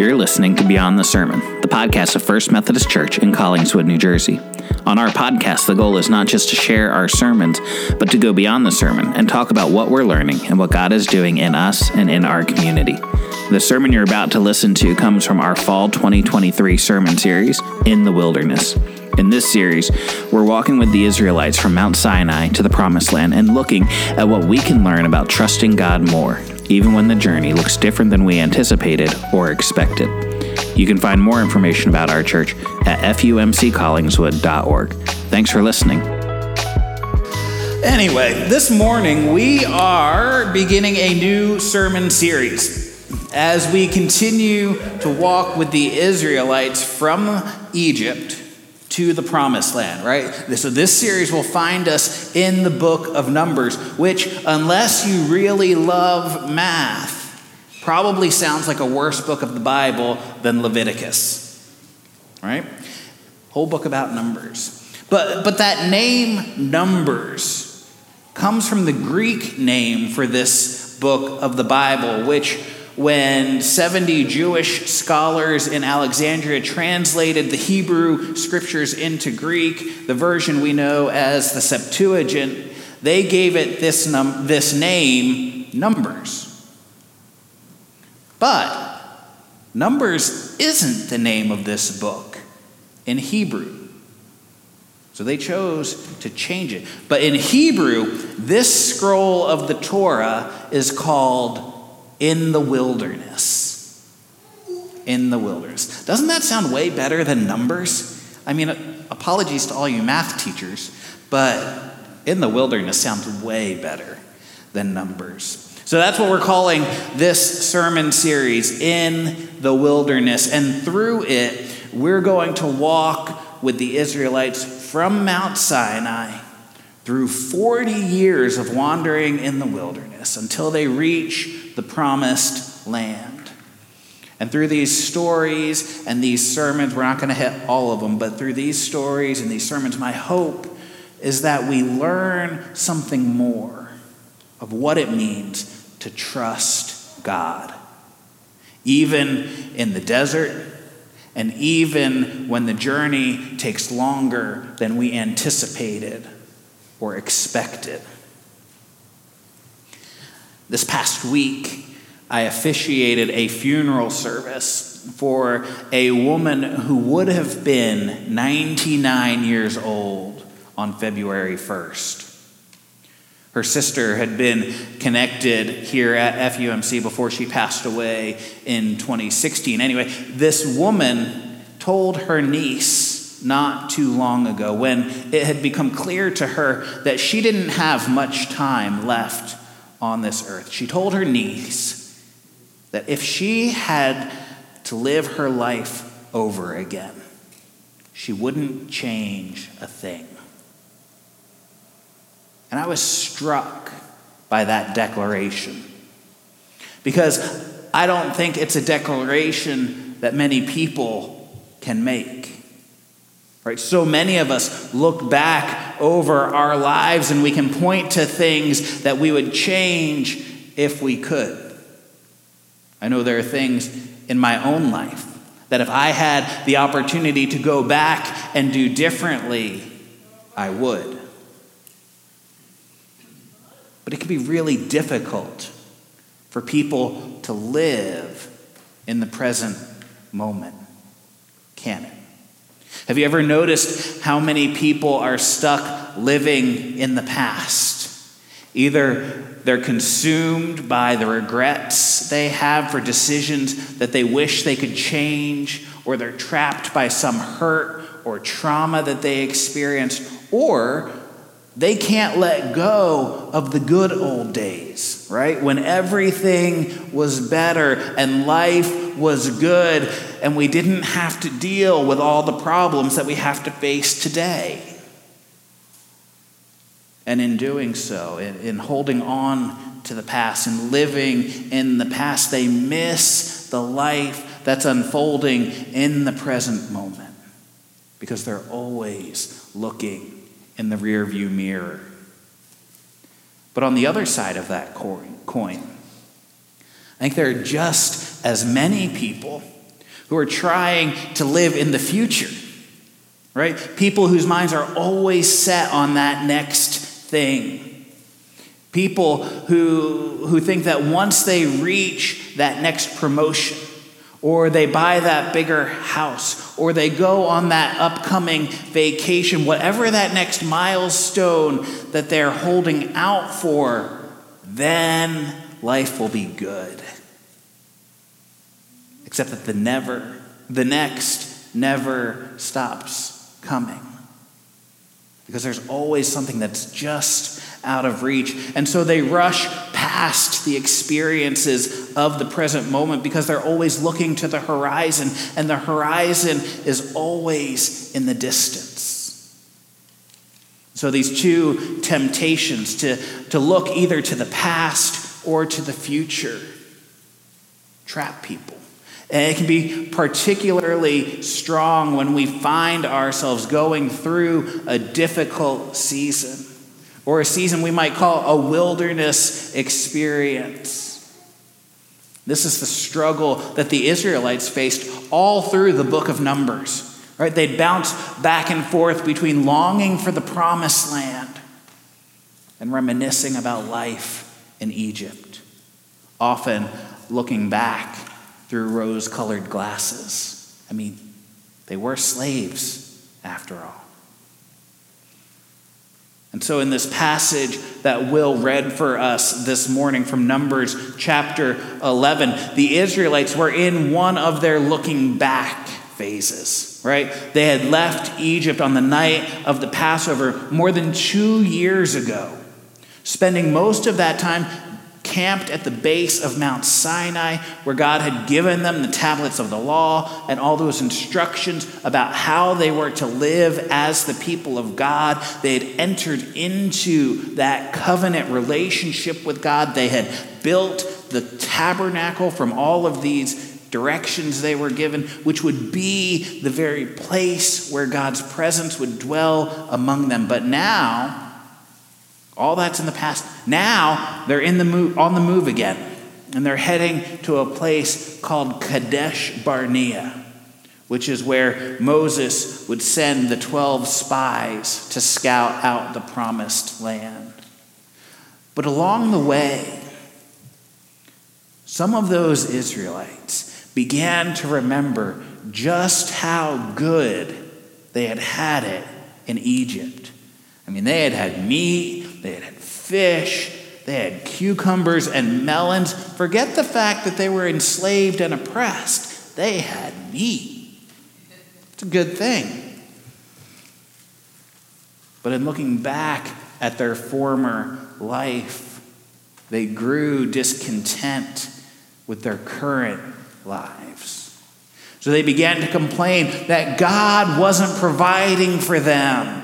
You're listening to Beyond the Sermon, the podcast of First Methodist Church in Collingswood, New Jersey. On our podcast, the goal is not just to share our sermons, but to go beyond the sermon and talk about what we're learning and what God is doing in us and in our community. The sermon you're about to listen to comes from our fall 2023 sermon series, In the Wilderness. In this series, we're walking with the Israelites from Mount Sinai to the Promised Land and looking at what we can learn about trusting God more, even when the journey looks different than we anticipated or expected. You can find more information about our church at fumccollingswood.org. Thanks for listening. Anyway, this morning we are beginning a new sermon series as we continue to walk with the Israelites from Egypt to the promised land, right? So, this series will find us in the book of Numbers, which, unless you really love math, probably sounds like a worse book of the Bible than Leviticus, right? Whole book about numbers. But, but that name, Numbers, comes from the Greek name for this book of the Bible, which when 70 Jewish scholars in Alexandria translated the Hebrew scriptures into Greek, the version we know as the Septuagint, they gave it this, num- this name, Numbers. But Numbers isn't the name of this book in Hebrew. So they chose to change it. But in Hebrew, this scroll of the Torah is called in the wilderness. In the wilderness. Doesn't that sound way better than numbers? I mean, apologies to all you math teachers, but in the wilderness sounds way better than numbers. So that's what we're calling this sermon series, In the Wilderness. And through it, we're going to walk with the Israelites from Mount Sinai through 40 years of wandering in the wilderness until they reach the promised land. And through these stories and these sermons, we're not going to hit all of them, but through these stories and these sermons, my hope is that we learn something more of what it means to trust God. Even in the desert, and even when the journey takes longer than we anticipated or expected. This past week, I officiated a funeral service for a woman who would have been 99 years old on February 1st. Her sister had been connected here at FUMC before she passed away in 2016. Anyway, this woman told her niece not too long ago when it had become clear to her that she didn't have much time left on this earth. She told her niece that if she had to live her life over again, she wouldn't change a thing. And I was struck by that declaration because I don't think it's a declaration that many people can make. Right? So many of us look back over our lives and we can point to things that we would change if we could. I know there are things in my own life that if I had the opportunity to go back and do differently, I would. But it can be really difficult for people to live in the present moment, can it? Have you ever noticed how many people are stuck living in the past? Either they're consumed by the regrets they have for decisions that they wish they could change, or they're trapped by some hurt or trauma that they experienced, or they can't let go of the good old days, right? When everything was better and life was good and we didn't have to deal with all the problems that we have to face today. And in doing so, in, in holding on to the past and living in the past, they miss the life that's unfolding in the present moment because they're always looking in the rearview mirror. But on the other side of that coin, I think there are just as many people who are trying to live in the future, right? People whose minds are always set on that next thing. People who, who think that once they reach that next promotion, or they buy that bigger house, or they go on that upcoming vacation, whatever that next milestone that they're holding out for, then life will be good. Except that the never, the next never stops coming. Because there's always something that's just out of reach. And so they rush past the experiences of the present moment because they're always looking to the horizon, and the horizon is always in the distance. So these two temptations to, to look either to the past or to the future trap people. And it can be particularly strong when we find ourselves going through a difficult season or a season we might call a wilderness experience. This is the struggle that the Israelites faced all through the book of Numbers. Right? They'd bounce back and forth between longing for the promised land and reminiscing about life in Egypt, often looking back through rose colored glasses. I mean, they were slaves after all. And so, in this passage that Will read for us this morning from Numbers chapter 11, the Israelites were in one of their looking back phases, right? They had left Egypt on the night of the Passover more than two years ago, spending most of that time camped at the base of Mount Sinai, where God had given them the tablets of the law and all those instructions about how they were to live as the people of God. They had entered into that covenant relationship with God. They had built the tabernacle from all of these directions they were given, which would be the very place where God's presence would dwell among them. But now, all that's in the past. Now they're in the move, on the move again, and they're heading to a place called Kadesh Barnea, which is where Moses would send the 12 spies to scout out the promised land. But along the way, some of those Israelites began to remember just how good they had had it in Egypt. I mean, they had had meat, they had fish, they had cucumbers and melons. Forget the fact that they were enslaved and oppressed. They had meat. It's a good thing. But in looking back at their former life, they grew discontent with their current lives. So they began to complain that God wasn't providing for them.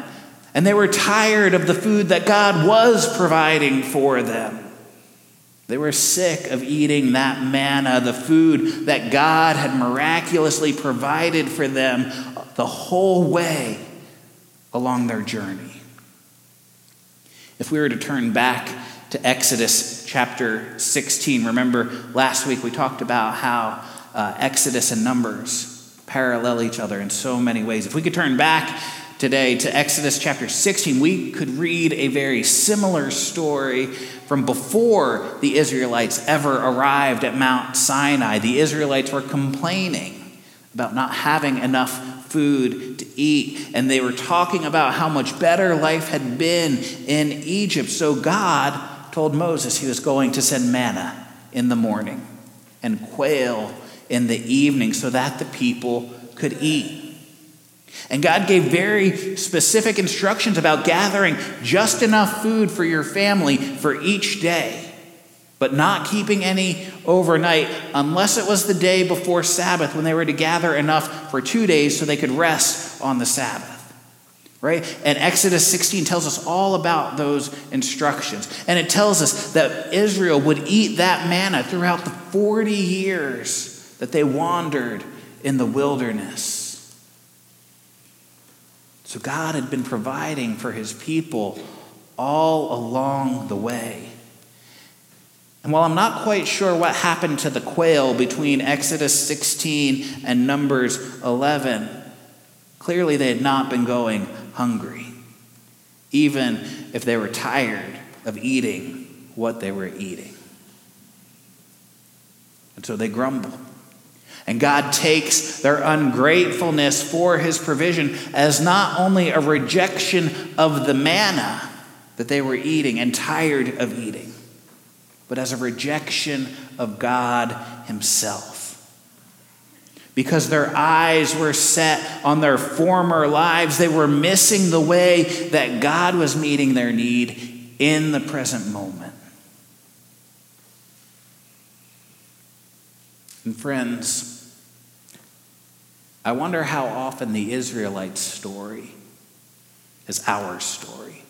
And they were tired of the food that God was providing for them. They were sick of eating that manna, the food that God had miraculously provided for them the whole way along their journey. If we were to turn back to Exodus chapter 16, remember last week we talked about how uh, Exodus and Numbers parallel each other in so many ways. If we could turn back today to Exodus chapter 16, we could read a very similar story from before the Israelites ever arrived at Mount Sinai. The Israelites were complaining about not having enough food to eat, and they were talking about how much better life had been in Egypt. So God told Moses he was going to send manna in the morning and quail in the evening so that the people could eat. And God gave very specific instructions about gathering just enough food for your family for each day, but not keeping any overnight unless it was the day before Sabbath when they were to gather enough for two days so they could rest on the Sabbath. Right? And Exodus 16 tells us all about those instructions. And it tells us that Israel would eat that manna throughout the 40 years that they wandered in the wilderness. So God had been providing for his people all along the way. And while I'm not quite sure what happened to the quail between Exodus 16 and Numbers 11, clearly they had not been going hungry, even if they were tired of eating what they were eating. And so they grumble. And God takes their ungratefulness for his provision as not only a rejection of the manna that they were eating and tired of eating, but as a rejection of God himself. Because their eyes were set on their former lives, they were missing the way that God was meeting their need in the present moment. And friends, I wonder how often the Israelites' story is our story.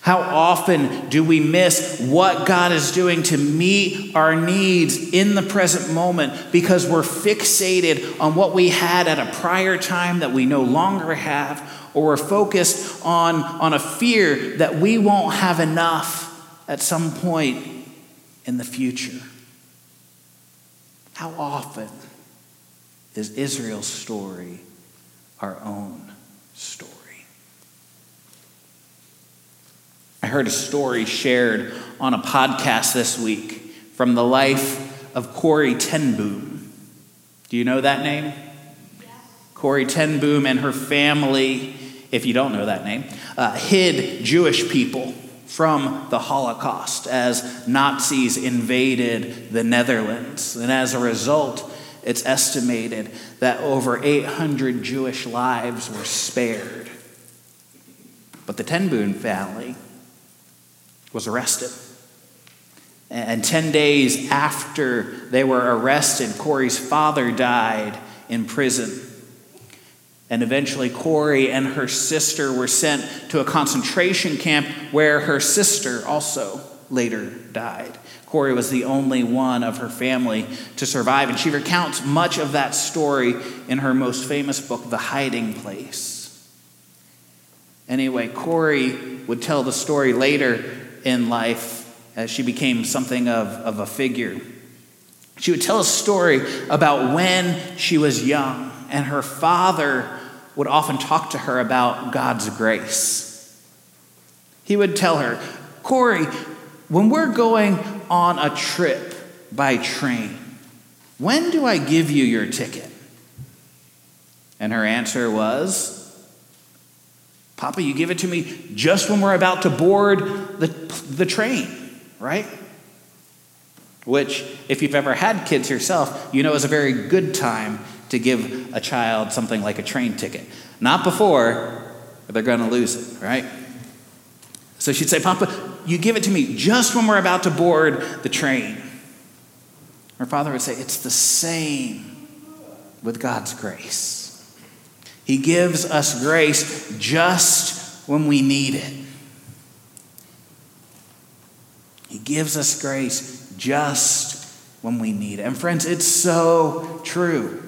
How often do we miss what God is doing to meet our needs in the present moment because we're fixated on what we had at a prior time that we no longer have, or we're focused on, on a fear that we won't have enough at some point in the future? How often is Israel's story our own story? I heard a story shared on a podcast this week from the life of Corrie ten Boom. Do you know that name? Corrie ten Boom and her family, if you don't know that name, uh, hid Jewish people from the Holocaust as Nazis invaded the Netherlands. And as a result, it's estimated that over 800 Jewish lives were spared. But the Ten family was arrested. And 10 days after they were arrested, Corrie's father died in prison. And eventually, Corey and her sister were sent to a concentration camp where her sister also later died. Corrie was the only one of her family to survive, and she recounts much of that story in her most famous book, The Hiding Place. Anyway, Corrie would tell the story later in life as she became something of, of a figure. She would tell a story about when she was young, and her father would often talk to her about God's grace. He would tell her, Corrie, when we're going on a trip by train, when do I give you your ticket? And her answer was, Papa, you give it to me just when we're about to board the, the train, right? Which, if you've ever had kids yourself, you know is a very good time to give a child something like a train ticket. Not before, or they're going to lose it, right? So she'd say, Papa, you give it to me just when we're about to board the train. Her father would say, It's the same with God's grace. He gives us grace just when we need it. He gives us grace just when we need it. And friends, it's so true.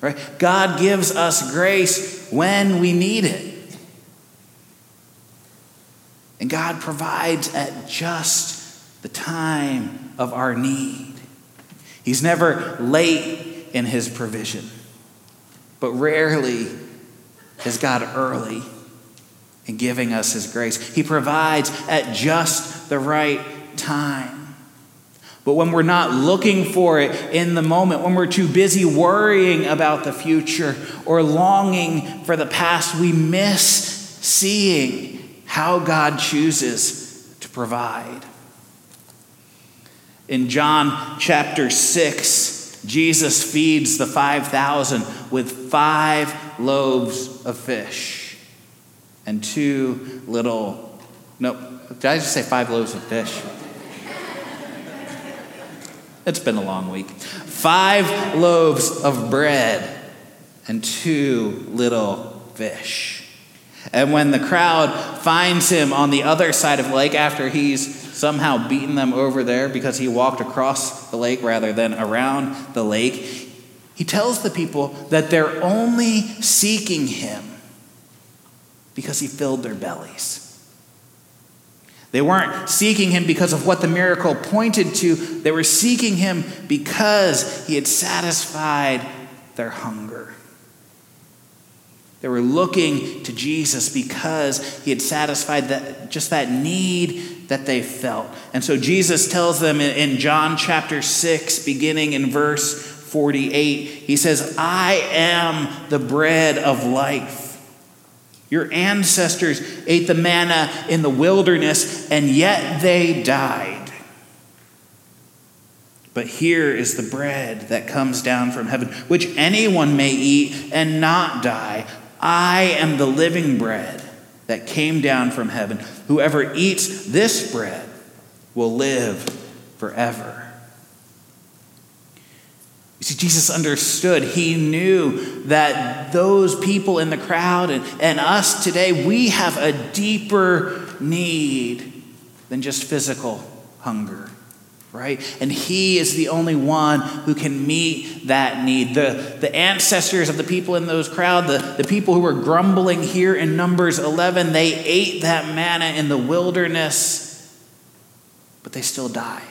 Right? God gives us grace when we need it. And God provides at just the time of our need. He's never late in his provision, but rarely is God early in giving us his grace. He provides at just the right time. But when we're not looking for it in the moment, when we're too busy worrying about the future or longing for the past, we miss seeing how God chooses to provide. In John chapter 6, Jesus feeds the 5,000 with five loaves of fish and two little, no, did I just say five loaves of fish? It's been a long week. Five loaves of bread and two little fish. And when the crowd finds him on the other side of the lake after he's somehow beaten them over there because he walked across the lake rather than around the lake, he tells the people that they're only seeking him because he filled their bellies. They weren't seeking him because of what the miracle pointed to, they were seeking him because he had satisfied their hunger. They were looking to Jesus because he had satisfied that, just that need that they felt. And so Jesus tells them in John chapter 6, beginning in verse 48, he says, I am the bread of life. Your ancestors ate the manna in the wilderness, and yet they died. But here is the bread that comes down from heaven, which anyone may eat and not die. I am the living bread that came down from heaven. Whoever eats this bread will live forever. You see, Jesus understood. He knew that those people in the crowd and, and us today, we have a deeper need than just physical hunger, right? And He is the only one who can meet that need. The, the ancestors of the people in those crowd, the, the people who were grumbling here in Numbers 11, they ate that manna in the wilderness, but they still died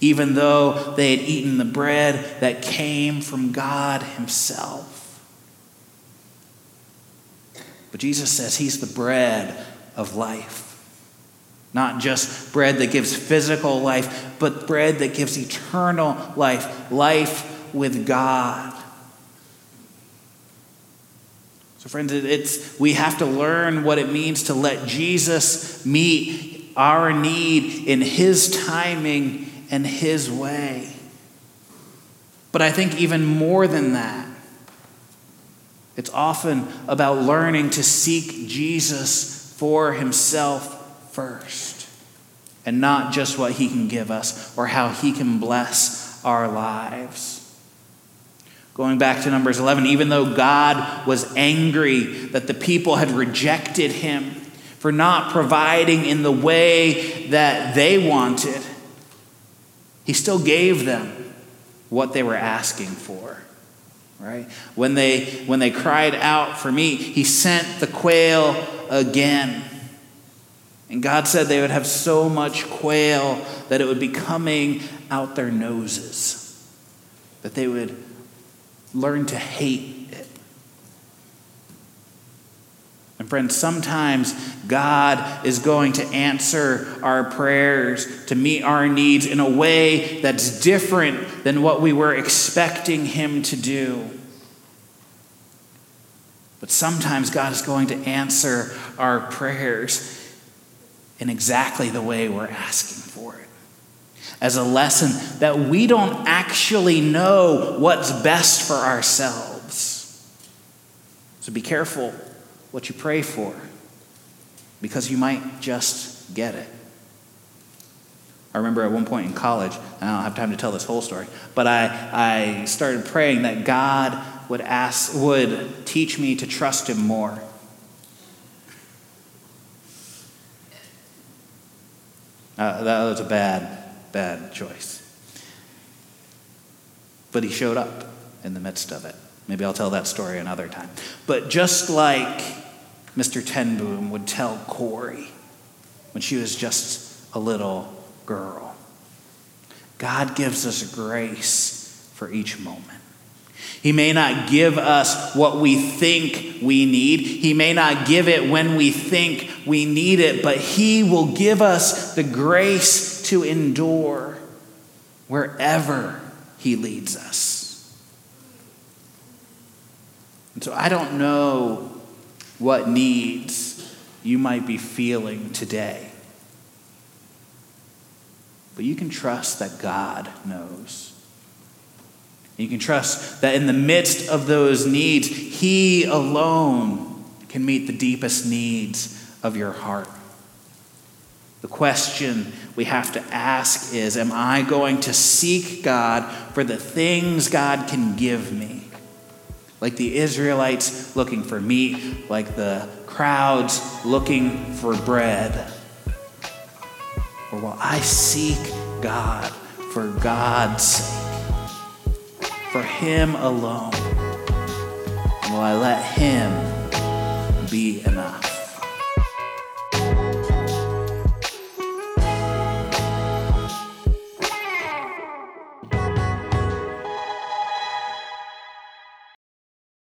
even though they had eaten the bread that came from God Himself. But Jesus says He's the bread of life. Not just bread that gives physical life, but bread that gives eternal life, life with God. So, friends, it's, we have to learn what it means to let Jesus meet our need in His timing and His way. But I think even more than that, it's often about learning to seek Jesus for Himself first, and not just what He can give us or how He can bless our lives. Going back to Numbers 11, even though God was angry that the people had rejected Him for not providing in the way that they wanted, he still gave them what they were asking for. Right? When they when they cried out for me he sent the quail again. And God said they would have so much quail that it would be coming out their noses. That they would learn to hate it. And friends, sometimes God is going to answer our prayers to meet our needs in a way that's different than what we were expecting Him to do. But sometimes God is going to answer our prayers in exactly the way we're asking for it. As a lesson that we don't actually know what's best for ourselves. So be careful what you pray for because you might just get it. I remember at one point in college, and I don't have time to tell this whole story, but I, I started praying that God would ask would teach me to trust him more. Uh, that was a bad, bad choice. But he showed up in the midst of it. Maybe I'll tell that story another time. But just like Mr. ten Boom would tell Corrie when she was just a little girl. God gives us grace for each moment. He may not give us what we think we need. He may not give it when we think we need it, but He will give us the grace to endure wherever He leads us. And so I don't know what needs you might be feeling today. But you can trust that God knows. You can trust that in the midst of those needs, He alone can meet the deepest needs of your heart. The question we have to ask is Am I going to seek God for the things God can give me? like the Israelites looking for meat, like the crowds looking for bread? Or will I seek God for God's sake, for Him alone? will I let Him be